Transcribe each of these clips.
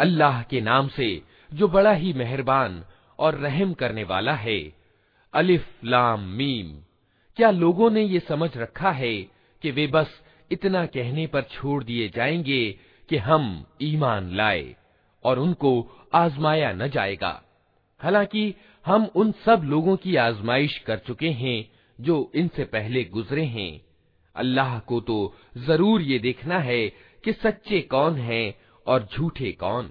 अल्लाह के नाम से जो बड़ा ही मेहरबान और रहम करने वाला है। अलिफ, लाम, मीम। क्या लोगों ने ये समझ रखा है कि वे बस इतना कहने पर छोड़ दिए जाएँगे कि हम ईमान लाए और उनको आजमाया न जाएगा। हालाँकि हम उन सब लोगों की आजमाइश कर चुके हैं जो इनसे पहले गुजरे हैं। अल्लाह को तो ज़रूर ये देखना है कि सच्चे कौन हैं और झूठे कौन।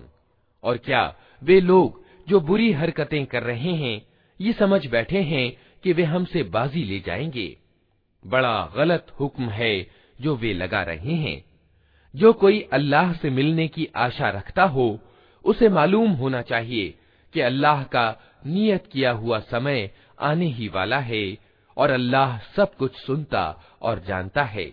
और क्या वे लोग जो बुरी हरकतें कर रहे हैं, ये समझ बैठे हैं कि वे हमसे बाजी ले जाएँगे। बड़ा गलत हुक्म है जो वे लगा रहे हैं। जो कोई अल्लाह से मिलने की आशा रखता हो, उसे मालूम होना चाहिए कि अल्लाह का नियत किया हुआ समय आने ही वाला है और अल्लाह सब कुछ सुनता और जानता है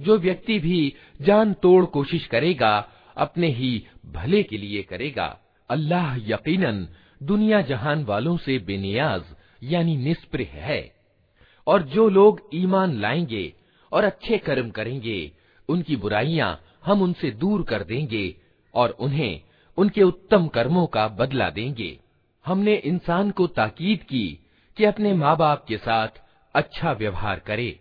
जो व्यक्ति भी जान तोड़ कोशिश करेगा अपने ही भले के लिए करेगा। अल्लाह यकीनन, दुनिया जहान वालों से बेनियाज, यानी निष्प्रह है। और जो लोग ईमान लाएँगे और अच्छे कर्म करेंगे, उनकी बुराइयाँ हम उनसे दूर कर देंगे और उन्हें उनके उत्तम कर्मों का बदला देंगे। हमने इंसान को ताकीद की कि अपने माँ बाप के साथ अच्छा व्यवहार करे।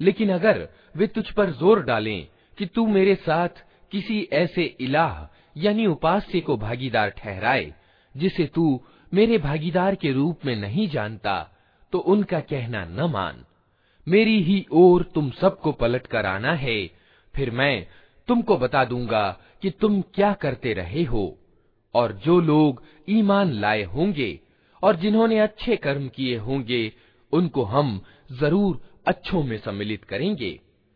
लेकिन अगर वे तुझ पर ज़ोर डालें कि तू मेरे साथ किसी ऐसे इलाह यानी उपास्य को भागीदार ठहराए, जिसे तू मेरे भागीदार के रूप में नहीं जानता तो उनका कहना न मान। मेरी ही ओर तुम सबको पलट कर आना है, फिर मैं तुमको बता दूँगा कि तुम क्या करते रहे हो, और जो लोग ईमान लाए होंगे, और जिन्होंने अच्छे कर्म किए होंगे, उनको हम ज़रूर अच्छों में सम्मिलित करेंगे।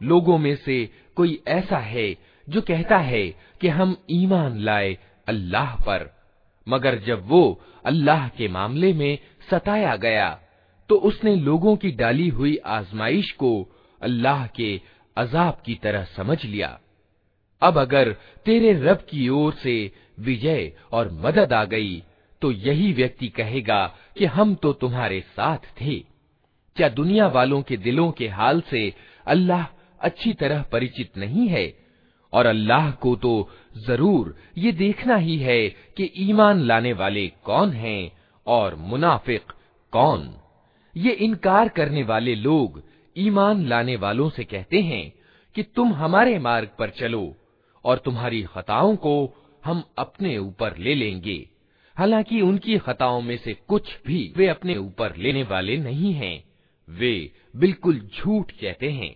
लोगों में से कोई ऐसा है जो कहता है कि हम ईमान लाए अल्लाह पर। मगर जब वो अल्लाह के मामले में सताया गया तो उसने लोगों की डाली हुई आजमाइश को अल्लाह के अजाब की तरह समझ लिया। अब अगर तेरे रब की ओर से विजय और मदद आ गई तो यही व्यक्ति कहेगा कि हम तो तुम्हारे साथ थे। क्या दुनिया वालों के दिलों के हाल से अल्लाह अच्छी तरह परिचित नहीं है? और अल्लाह को तो ज़रूर ये देखना ही है कि ईमान लाने वाले कौन हैं और मुनाफिक कौन। ये इनकार करने वाले लोग ईमान लाने वालों से कहते हैं कि तुम हमारे मार्ग पर चलो और तुम्हारी खताओं को हम अपने ऊपर ले लेंगे। हालाँकि उनकी खताओं में से कुछ भी वे अपने ऊपर लेने वाले नहीं हैं। वे बिल्कुल झूठ कहते हैं।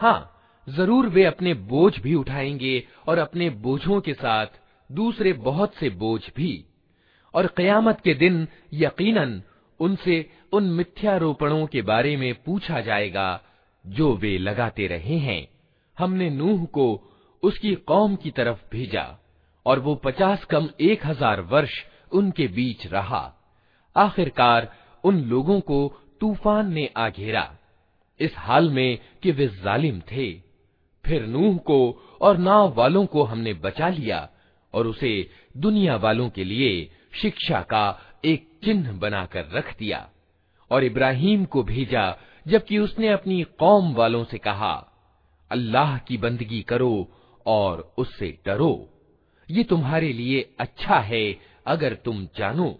हाँ जरूर वे अपने बोझ भी उठाएंगे और अपने बोझों के साथ दूसरे बहुत से बोझ भी और कयामत के दिन यकीनन उनसे उन मिथ्यारोपणों के बारे में पूछा जाएगा, जो वे लगाते रहे हैं। हमने नूह को उसकी कौम की तरफ़ भेजा, और वो पचास कम एक हज़ार वर्ष उनके बीच रहा। आखिरकार उन लोगों को तूफ़ान ने आ घेरा इस हाल में कि वे जालिम थे। फिर नूह को और नाव वालों को हमने बचा लिया, और उसे दुनिया वालों के लिए शिक्षा का एक चिन्ह बनाकर रख दिया और इब्राहिम को भेजा, जबकि उसने अपनी कौम वालों से कहा, अल्लाह की बंदगी करो और उससे डरो। ये तुम्हारे लिए अच्छा है, अगर तुम जानो।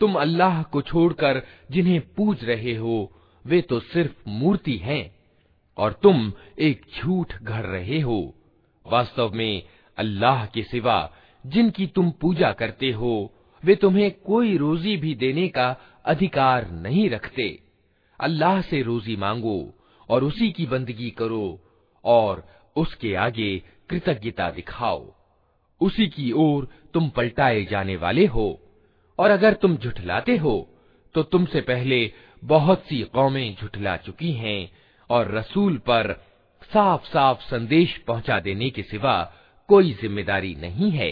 तुम अल्लाह को छोड़कर जिन्हें पूज रहे हो वे तो सिर्फ मूर्ति हैं और तुम एक झूठ घर रहे हो वास्तव में अल्लाह के सिवा जिनकी तुम पूजा करते हो वे तुम्हें कोई रोजी भी देने का अधिकार नहीं रखते अल्लाह से रोजी मांगो और उसी की बंदगी करो और उसके आगे कृतज्ञता दिखाओ। उसी की ओर तुम पलटाए जाने वाले हो। और अगर तुम झुठलाते हो तो तुमसे पहले बहुत सी कौमें झुठला चुकी हैं और रसूल पर साफ़ साफ़ संदेश पहुँचा देने के सिवा कोई ज़िम्मेदारी नहीं है।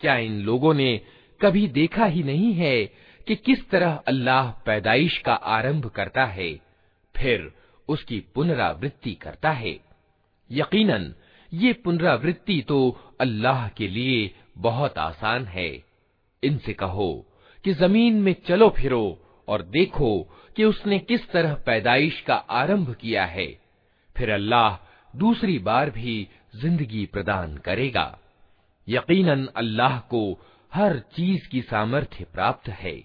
क्या इन लोगों ने कभी देखा ही नहीं है कि किस तरह अल्लाह पैदाइश का आरंभ करता है फिर उसकी पुनरावृत्ति करता है। यकीनन, ये पुनरावृत्ति तो अल्लाह के लिए बहुत आसान है। इनसे कहो कि ज़मीन में चलो फिरो और देखो कि उसने किस तरह पैदाइश का आरंभ किया है। फिर अल्लाह दूसरी बार भी ज़िंदगी प्रदान करेगा। यकीनन, अल्लाह को हर चीज़ की सामर्थ्य प्राप्त है।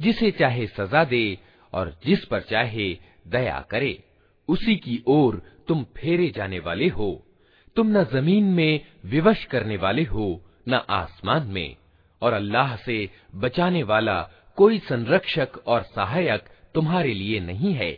जिसे चाहे सजा दे और जिस पर चाहे दया करे। उसी की ओर तुम फेरे जाने वाले हो तुम न जमीन में विवश करने वाले हो न आसमान में और अल्लाह से बचाने वाला कोई संरक्षक और सहायक तुम्हारे लिए नहीं है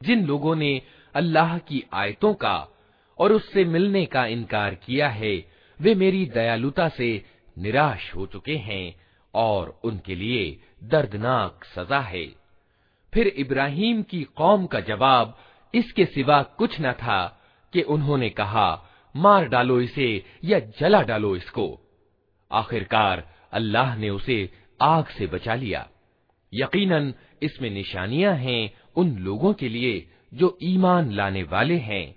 जिन लोगों ने अल्लाह की आयतों का और उससे मिलने का इनकार किया है वे मेरी दयालुता से निराश हो चुके हैं और उनके लिए दर्दनाक सजा है। फिर इब्राहिम की कौम का जवाब इसके सिवा कुछ न था कि उन्होंने कहा, मार डालो इसे या जला डालो इसको। आखिरकार अल्लाह ने उसे आग से बचा लिया। यकीनन इसमें निशानियाँ हैं उन लोगों के लिए जो ईमान लाने वाले हैं।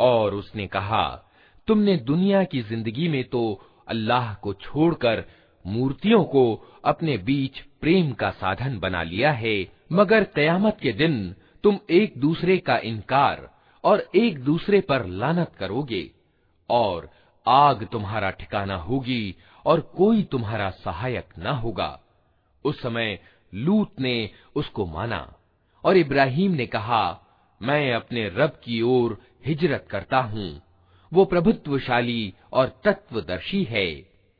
और उसने कहा तुमने दुनिया की जिंदगी में तो अल्लाह को छोड़कर मूर्तियों को अपने बीच प्रेम का साधन बना लिया है मगर कयामत के दिन तुम एक दूसरे का इनकार और एक दूसरे पर लानत करोगे और आग तुम्हारा ठिकाना होगी और कोई तुम्हारा सहायक न होगा उस समय लूत ने उसको माना और इब्राहिम ने कहा मैं अपने रब की ओर हिजरत करता हूँ वो प्रभुत्वशाली और तत्वदर्शी है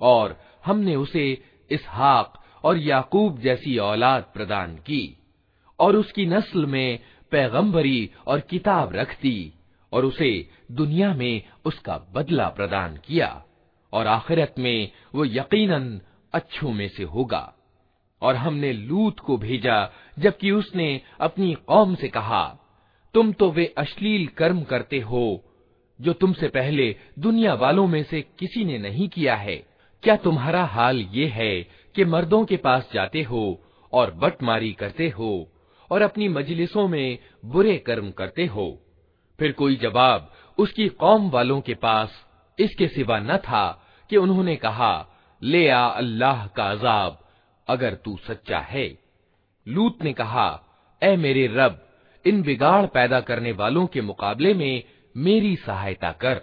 और हमने उसे इसहाक और याकूब जैसी औलाद प्रदान की और उसकी नस्ल में पैगंबरी और किताब रख दी और उसे दुनिया में उसका बदला प्रदान किया और आखिरत में वो यकीनन अच्छों में से होगा और हमने लूत को भेजा, जबकि उसने अपनी कौम से कहा, तुम तो वे अश्लील कर्म करते हो, जो तुमसे पहले दुनिया वालों में से किसी ने नहीं किया है। क्या तुम्हारा हाल ये है कि मर्दों के पास जाते हो और बटमारी करते हो और अपनी मजलिसों में बुरे कर्म करते हो? फिर कोई जवाब उसकी कौम वालों के पास इसके सिवा न था कि उन्होंने कहा, ले आ अल्लाह का अजाब अगर तू सच्चा है लूत ने कहा ए मेरे रब इन बिगाड़ पैदा करने वालों के मुकाबले में मेरी सहायता कर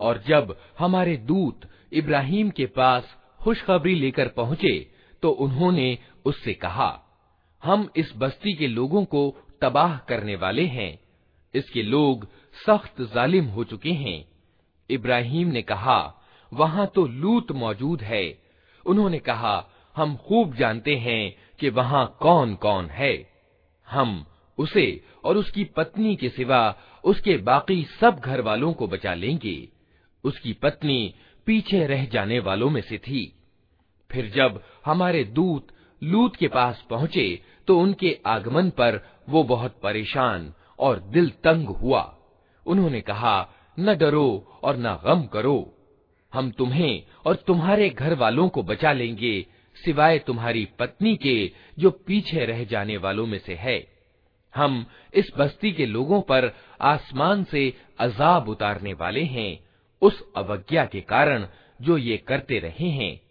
और जब हमारे दूत इब्राहिम के पास खुशखबरी लेकर पहुंचे तो उन्होंने उससे कहा हम इस बस्ती के लोगों को तबाह करने वाले हैं। इसके लोग सख्त जालिम हो चुके हैं। इब्राहिम ने कहा, वहाँ तो लूत मौजूद है। उन्होंने कहा, हम खूब जानते हैं कि वहाँ कौन कौन है। हम उसे और उसकी पत्नी के सिवा उसके बाकी सब घर वालों को बचा लेंगे। उसकी पत्नी पीछे रह जाने वालों में से थी। फिर जब हमारे दूत लूत के पास पहुँचे तो उनके आगमन पर वो बहुत परेशान और दिल तंग हुआ। उन्होंने कहा, न डरो और न गम करो। हम तुम्हें और तुम्हारे घर वालों को बचा लेंगे, सिवाय तुम्हारी पत्नी के, जो पीछे रह जाने वालों में से है। हम इस बस्ती के लोगों पर आसमान से अजाब उतारने वाले हैं, उस अवज्ञा के कारण जो ये करते रहे हैं।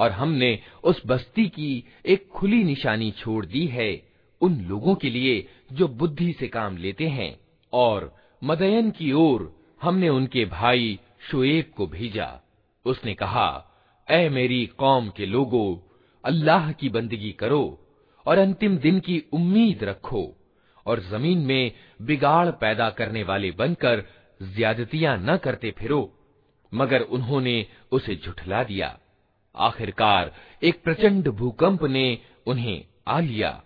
और हमने उस बस्ती की एक खुली निशानी छोड़ दी है उन लोगों के लिए जो बुद्धि से काम लेते हैं और मदयन की ओर हमने उनके भाई शुएब को भेजा। उसने कहा, ऐ मेरी कौम के लोगों, अल्लाह की बंदगी करो और अंतिम दिन की उम्मीद रखो और ज़मीन में बिगाड़ पैदा करने वाले बनकर ज्यादतियाँ न करते फिरो, मगर उन्होंने उसे झुठला दिया। आखिरकार एक प्रचंड भूकंप ने उन्हें आ लिया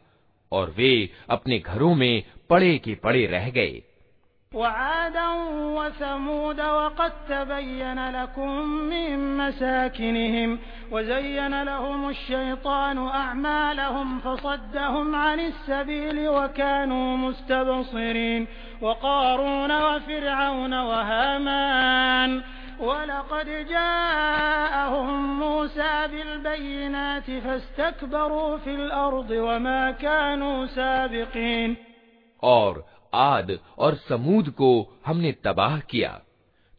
और वे अपने घरों में पड़े के पड़े रह गए। वसमूद वक़द तबय्यन लकुम मिन मसाकिनहिम वज़य्यन लहुम अश-शैतानु अअमालहुम फसद्दहुम अनिस सबील वकानू मुस्तबसिरीन वक़ारून वफ़िरऔन वहामान वलक़द जाअहुम मूसा बिलबय्यिनात फस्तकबरू फिल अर्द वमा कानू साबिकीन और आद और समूद को हमने तबाह किया।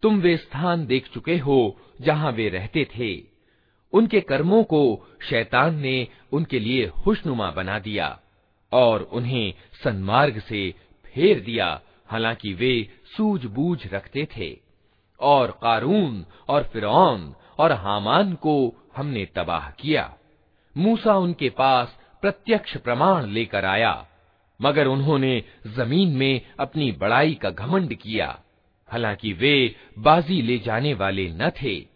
तुम वे स्थान देख चुके हो जहाँ वे रहते थे। उनके कर्मों को शैतान ने उनके लिए खुशनुमा बना दिया और उन्हें सन्मार्ग से फेर दिया, हालाँकि वे सूझबूझ रखते थे। और कारून और फिरौन और हामान को हमने तबाह किया। मूसा उनके पास प्रत्यक्ष प्रमाण लेकर आया, मगर उन्होंने ज़मीन में अपनी बड़ाई का घमंड किया, हालाँकि वे बाजी ले जाने वाले न थे।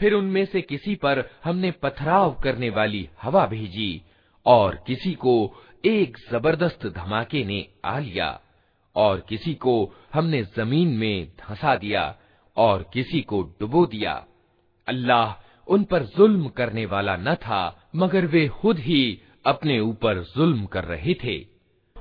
फिर उनमें से किसी पर हमने पथराव करने वाली हवा भेजी और किसी को एक ज़बरदस्त धमाके ने आ लिया और किसी को हमने ज़मीन में धंसा दिया और किसी को डुबो दिया। अल्लाह उन पर जुल्म करने वाला न था, मगर वे खुद ही अपने ऊपर जुल्म कर रहे थे।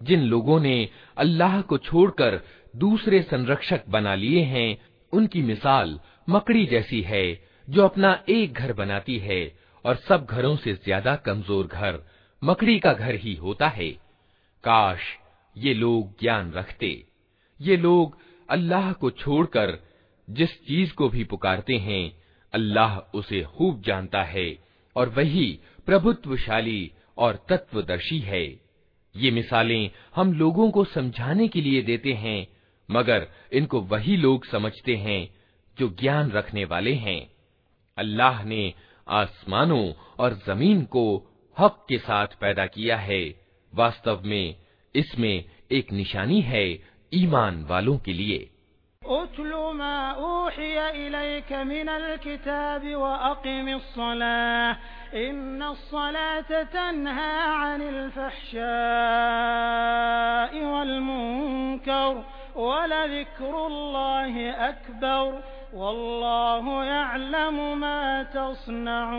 जिन लोगों ने अल्लाह को छोड़कर दूसरे संरक्षक बना लिए हैं उनकी मिसाल मकड़ी जैसी है जो अपना एक घर बनाती है और सब घरों से ज्यादा कमजोर घर मकड़ी का घर ही होता है। काश ये लोग ज्ञान रखते। ये लोग अल्लाह को छोड़कर जिस चीज़ को भी पुकारते हैं, अल्लाह उसे खूब जानता है और वही प्रभुत्वशाली और तत्वदर्शी है। ये मिसालें हम लोगों को समझाने के लिए देते हैं, मगर इनको वही लोग समझते हैं जो ज्ञान रखने वाले हैं। अल्लाह ने आसमानों और ज़मीन को हक के साथ पैदा किया है वास्तव में इसमें एक निशानी है ईमान वालों के लिए अकबर वल्लाहु यअलमु मा तस्नऊन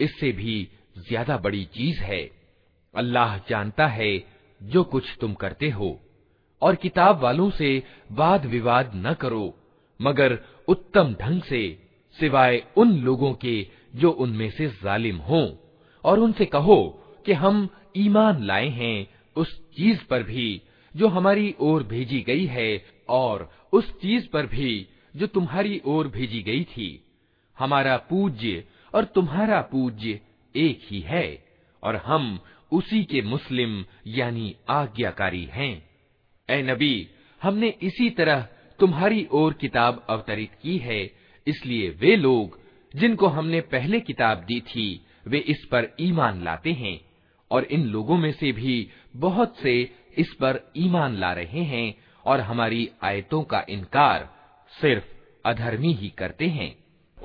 इससे भी ज़्यादा बड़ी चीज़ है। अल्लाह जानता है जो कुछ तुम करते हो, और किताब वालों से वाद विवाद न करो, मगर उत्तम ढंग से, सिवाय उन लोगों के जो उनमें से जालिम हों, और उनसे कहो कि हम ईमान लाए हैं उस चीज़ पर भी जो हमारी ओर भेजी गई है, और उस चीज़ पर भी जो तुम्हारी ओर भेजी गई थी। हमारा पूज्य और तुम्हारा पूज्य एक ही है, और हम उसी के मुस्लिम यानी आज्ञाकारी हैं। ए नबी, हमने इसी तरह तुम्हारी ओर किताब अवतरित की है, इसलिए वे लोग, जिनको हमने पहले किताब दी थी, वे इस पर ईमान लाते हैं, और इन लोगों में से भी बहुत से इस पर ईमान ला रहे हैं, और हमारी आयतों का इनकार सिर्फ़ अधर्मी ही करते हैं।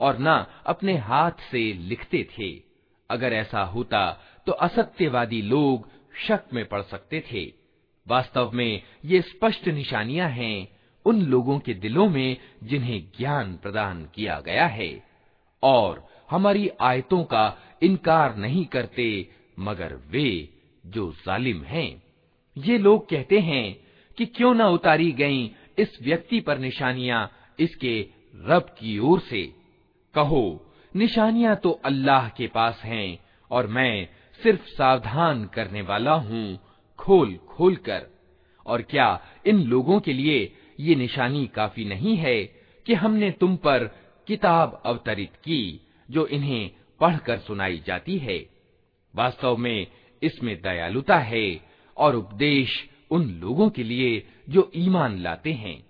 और न अपने हाथ से लिखते थे। अगर ऐसा होता तो असत्यवादी लोग शक में पड़ सकते थे। वास्तव में ये स्पष्ट निशानियाँ हैं उन लोगों के दिलों में जिन्हें ज्ञान प्रदान किया गया है। और हमारी आयतों का इनकार नहीं करते, मगर वे जो जालिम हैं। ये लोग कहते हैं कि क्यों न उतारी गईं इस व्यक्ति पर निशानियाँ इसके रब की ओर से। कहो, निशानियाँ तो अल्लाह के पास हैं और मैं सिर्फ़ सावधान करने वाला हूँ, खोल खोल कर और क्या इन लोगों के लिए ये निशानी काफ़ी नहीं है कि हमने तुम पर किताब अवतरित की, जो इन्हें पढ़कर सुनाई जाती है? वास्तव में इसमें दयालुता है और उपदेश उन लोगों के लिए जो ईमान लाते हैं।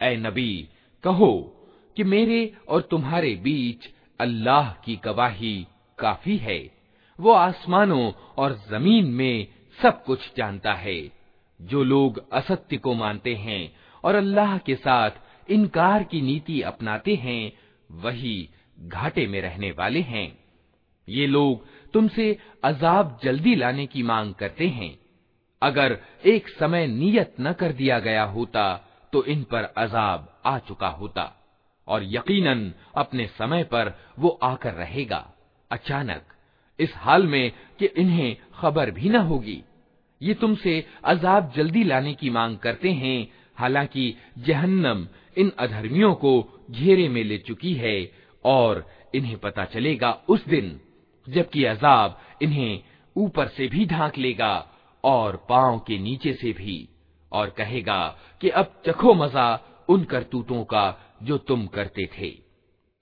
ऐ नबी कहो कि मेरे और तुम्हारे बीच अल्लाह की गवाही काफी है वो आसमानों और जमीन में सब कुछ जानता है जो लोग असत्य को मानते हैं और अल्लाह के साथ इनकार की नीति अपनाते हैं वही घाटे में रहने वाले हैं। ये लोग तुमसे अजाब जल्दी लाने की मांग करते हैं। अगर एक समय नियत न कर दिया गया होता तो इन पर अजाब आ चुका होता, और यकीनन अपने समय पर वो आकर रहेगा। अचानक, इस हाल में कि इन्हें खबर भी न होगी। ये तुमसे अजाब जल्दी लाने की मांग करते हैं, हालाँकि जहन्नम इन अधर्मियों को घेरे में ले चुकी है और इन्हें पता चलेगा उस दिन जबकि अजाब इन्हें ऊपर से भी ढांक लेगा और पांव के नीचे से भी और कहेगा कि अब चखो मजा उन करतूतों का जो तुम करते थे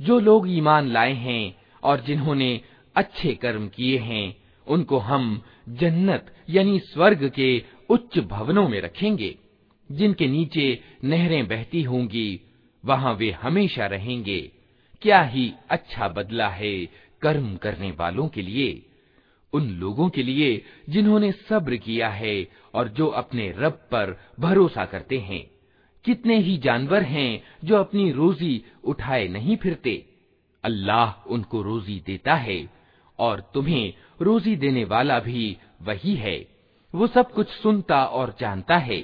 जो लोग ईमान लाए हैं और जिन्होंने अच्छे कर्म किए हैं, उनको हम जन्नत यानी स्वर्ग के उच्च भवनों में रखेंगे। जिनके नीचे नहरें बहती होंगी, वहाँ वे हमेशा रहेंगे। क्या ही अच्छा बदला है कर्म करने वालों के लिए। उन लोगों के लिए जिन्होंने सब्र किया है और जो अपने रब पर भरोसा करते हैं। कितने ही जानवर हैं जो अपनी रोजी उठाए नहीं फिरते अल्लाह उनको रोजी देता है और तुम्हें रोजी देने वाला भी वही है वो सब कुछ सुनता और जानता है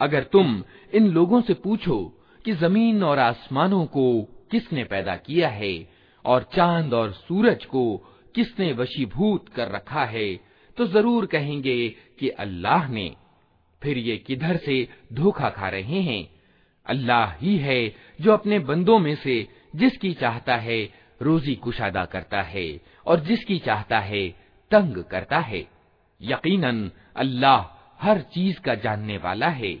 अगर तुम इन लोगों से पूछो कि ज़मीन और आसमानों को किसने पैदा किया है और चाँद और सूरज को किसने वशीभूत कर रखा है तो ज़रूर कहेंगे कि अल्लाह ने। फिर ये किधर से धोखा खा रहे हैं? अल्लाह ही है जो अपने बंदों में से जिसकी चाहता है रोजी कुशादा करता है और जिसकी चाहता है तंग करता है। यकीनन अल्लाह हर चीज़ का जानने वाला है।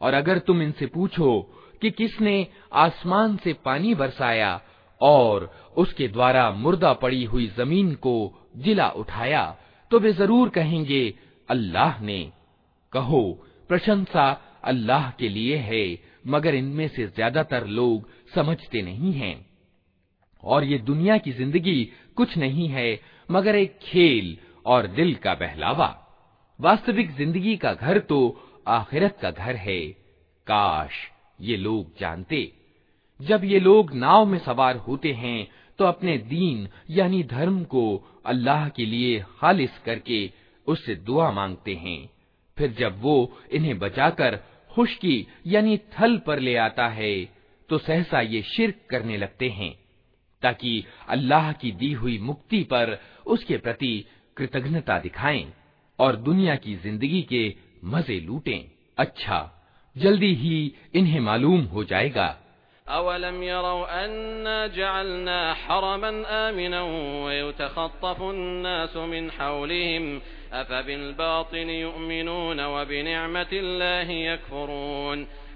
और अगर तुम इनसे पूछो कि किसने आसमान से पानी बरसाया और उसके द्वारा मुर्दा पड़ी हुई ज़मीन को जिला उठाया तो वे ज़रूर कहेंगे, अल्लाह ने। कहो, प्रशंसा अल्लाह के लिए है, मगर इनमें से ज़्यादातर लोग समझते नहीं हैं। और ये दुनिया की ज़िंदगी कुछ नहीं है, मगर एक खेल और दिल का बहलावा। वास्तविक ज़िंदगी का घर तो आखिरत का घर है। काश ये लोग जानते। जब ये लोग नाव में सवार होते हैं तो अपने दीन यानी धर्म को अल्लाह के लिए खालिस करके उससे दुआ मांगते हैं। फिर जब वो इन्हें बचाकर खुशकी यानी थल पर ले आता है तो सहसा ये शिरक करने लगते हैं, ताकि अल्लाह की दी हुई मुक्ति पर उसके प्रति कृतज्ञता दिखाएँ। और दुनिया की जिंदगी के मजे लूटें अच्छा जल्दी ही इन्हें मालूम हो जाएगा अवलम अन्ना जअलना हरमन आमिना वयुतखत्तफु अन्नास मिन हौलिहिम अफबिलबातिल युमिनून वबिनिअमतिल्लाहि यकफुरून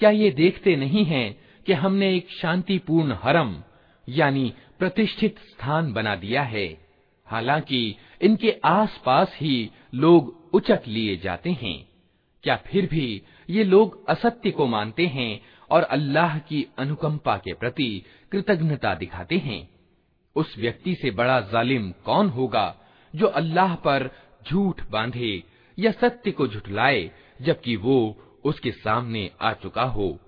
क्या ये देखते नहीं हैं कि हमने एक शांतिपूर्ण हरम यानी प्रतिष्ठित स्थान बना दिया है हालांकि इनके आसपास ही लोग उचक लिए जाते हैं क्या फिर भी ये लोग असत्य को मानते हैं और अल्लाह की अनुकंपा के प्रति कृतज्ञता दिखाते हैं। उस व्यक्ति से बड़ा जालिम कौन होगा जो अल्लाह पर झूठ बांधे या सत्य को झुठलाए, जबकि वो उसके सामने आ चुका हो?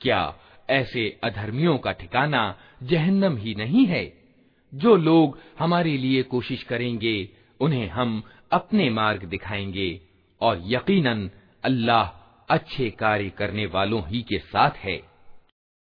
क्या ऐसे अधर्मियों का ठिकाना जहन्नम ही नहीं है? जो लोग हमारे लिए कोशिश करेंगे, उन्हें हम अपने मार्ग दिखाएँगे और यकीनन अल्लाह अच्छे कार्य करने वालों ही के साथ है।